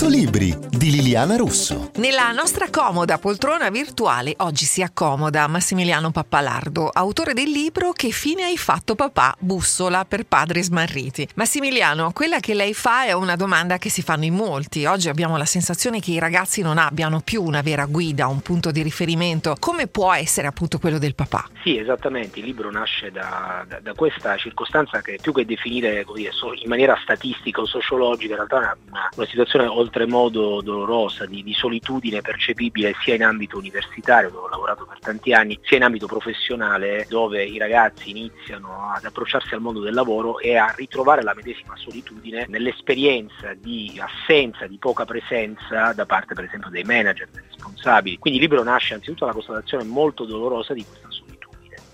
100 libri di Liliana Russo. Nella nostra comoda poltrona virtuale oggi si accomoda Massimiliano Pappalardo, autore del libro Che fine hai fatto papà? Bussola per padri smarriti. Massimiliano, quella che lei fa è una domanda che si fanno in molti. Oggi abbiamo la sensazione che i ragazzi non abbiano più una vera guida, un punto di riferimento. Come può essere appunto quello del papà? Sì, esattamente. Il libro nasce da, da, da questa circostanza che più che definire dire, in maniera statistica o sociologica, in realtà è una, una situazione oltremodo dolorosa di, di, solitudine percepibile sia in ambito universitario dove ho lavorato per tanti anni sia in ambito professionale dove i ragazzi iniziano ad approcciarsi al mondo del lavoro e a ritrovare la medesima solitudine nell'esperienza di assenza, di poca presenza da parte per esempio dei manager, dei responsabili. Quindi il libro nasce anzitutto dalla constatazione molto dolorosa di questa solitudine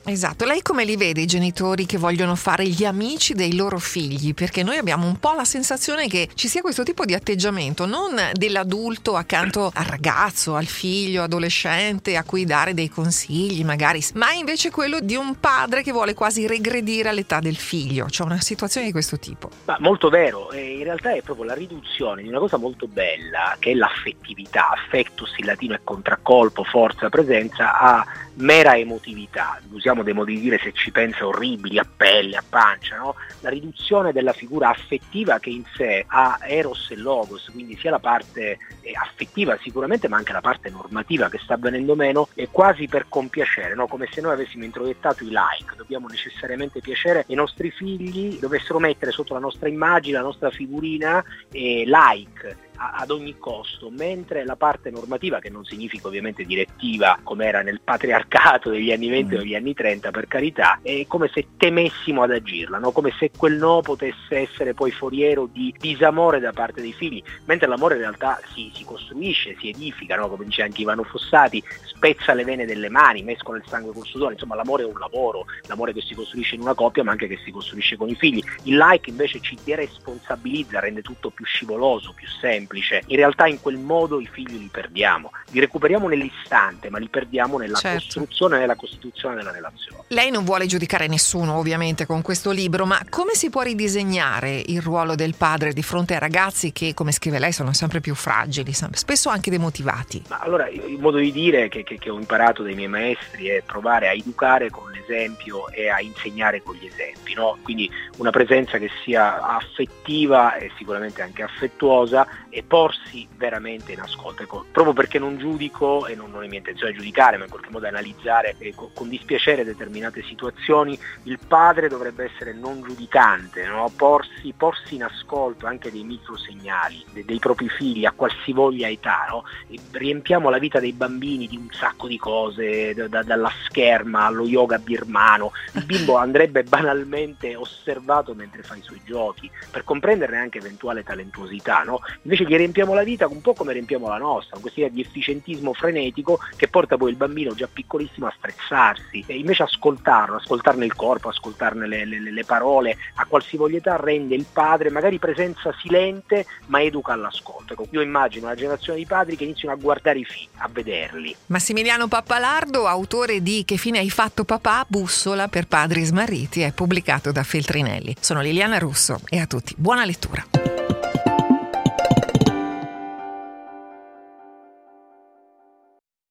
Esatto, lei come li vede i genitori che vogliono fare gli amici dei loro figli? Perché noi abbiamo un po' la sensazione che ci sia questo tipo di atteggiamento, non dell'adulto accanto al ragazzo, al figlio, adolescente, a cui dare dei consigli magari, ma invece quello di un padre che vuole quasi regredire all'età del figlio, cioè una situazione di questo tipo. Ma molto vero, in realtà è proprio la riduzione di una cosa molto bella, che è l'affettività, affectus in latino è contraccolpo, forza, presenza, a mera emotività, usiamo dei modi di dire se ci pensa orribili, a pelle, a pancia, no? la riduzione della figura affettiva che in sé ha eros e logos, quindi sia la parte eh, affettiva sicuramente ma anche la parte normativa che sta venendo meno, è quasi per compiacere, no? come se noi avessimo introiettato i like, dobbiamo necessariamente piacere ai nostri figli, dovessero mettere sotto la nostra immagine, la nostra figurina eh, like ad ogni costo, mentre la parte normativa, che non significa ovviamente direttiva come era nel patriarcato degli anni 20 o mm. degli anni 30 per carità, è come se temessimo ad agirla, no? come se quel no potesse essere poi foriero di disamore da parte dei figli, mentre l'amore in realtà si, si costruisce, si edifica, no? come dice anche Ivano Fossati, spezza le vene delle mani, mescola il sangue col sudore, insomma l'amore è un lavoro, l'amore che si costruisce in una coppia ma anche che si costruisce con i figli. Il like invece ci deresponsabilizza, rende tutto più scivoloso, più semplice semplice, in realtà in quel modo i figli li perdiamo, li recuperiamo nell'istante, ma li perdiamo nella certo. costruzione e nella costituzione della relazione. Lei non vuole giudicare nessuno ovviamente con questo libro, ma come si può ridisegnare il ruolo del padre di fronte ai ragazzi che, come scrive lei, sono sempre più fragili, spesso anche demotivati? Ma allora, il modo di dire che, che, che ho imparato dai miei maestri è provare a educare con l'esempio e a insegnare con gli esempi, no? quindi una presenza che sia affettiva e sicuramente anche affettuosa e porsi veramente in ascolto. Ecco, proprio perché non giudico e non, non, è mia intenzione giudicare, ma in qualche modo analizzare eh, con, dispiacere determinate situazioni, il padre dovrebbe essere non giudicante, no? porsi, porsi, in ascolto anche dei microsegnali de, dei propri figli a qualsivoglia età. No? riempiamo la vita dei bambini di un sacco di cose, da, dalla scherma allo yoga birmano. Il bimbo andrebbe banalmente osservato mentre fa i suoi giochi per comprenderne anche eventuale talentuosità. No? Invece gli riempiamo la vita un po' come riempiamo la nostra, con questa idea di efficientismo frenetico che porta poi il bambino già piccolissimo a stressarsi e invece ascoltarlo, ascoltarne il corpo, ascoltarne le, le, le parole, a qualsivoglia età rende il padre magari presenza silente ma educa all'ascolto. Ecco, io immagino una generazione di padri che iniziano a guardare i figli, a vederli. Massimiliano Pappalardo, autore di Che fine hai fatto papà? Bussola per padri smarriti, è pubblicato da Feltrinelli. Sono Liliana Russo e a tutti buona lettura.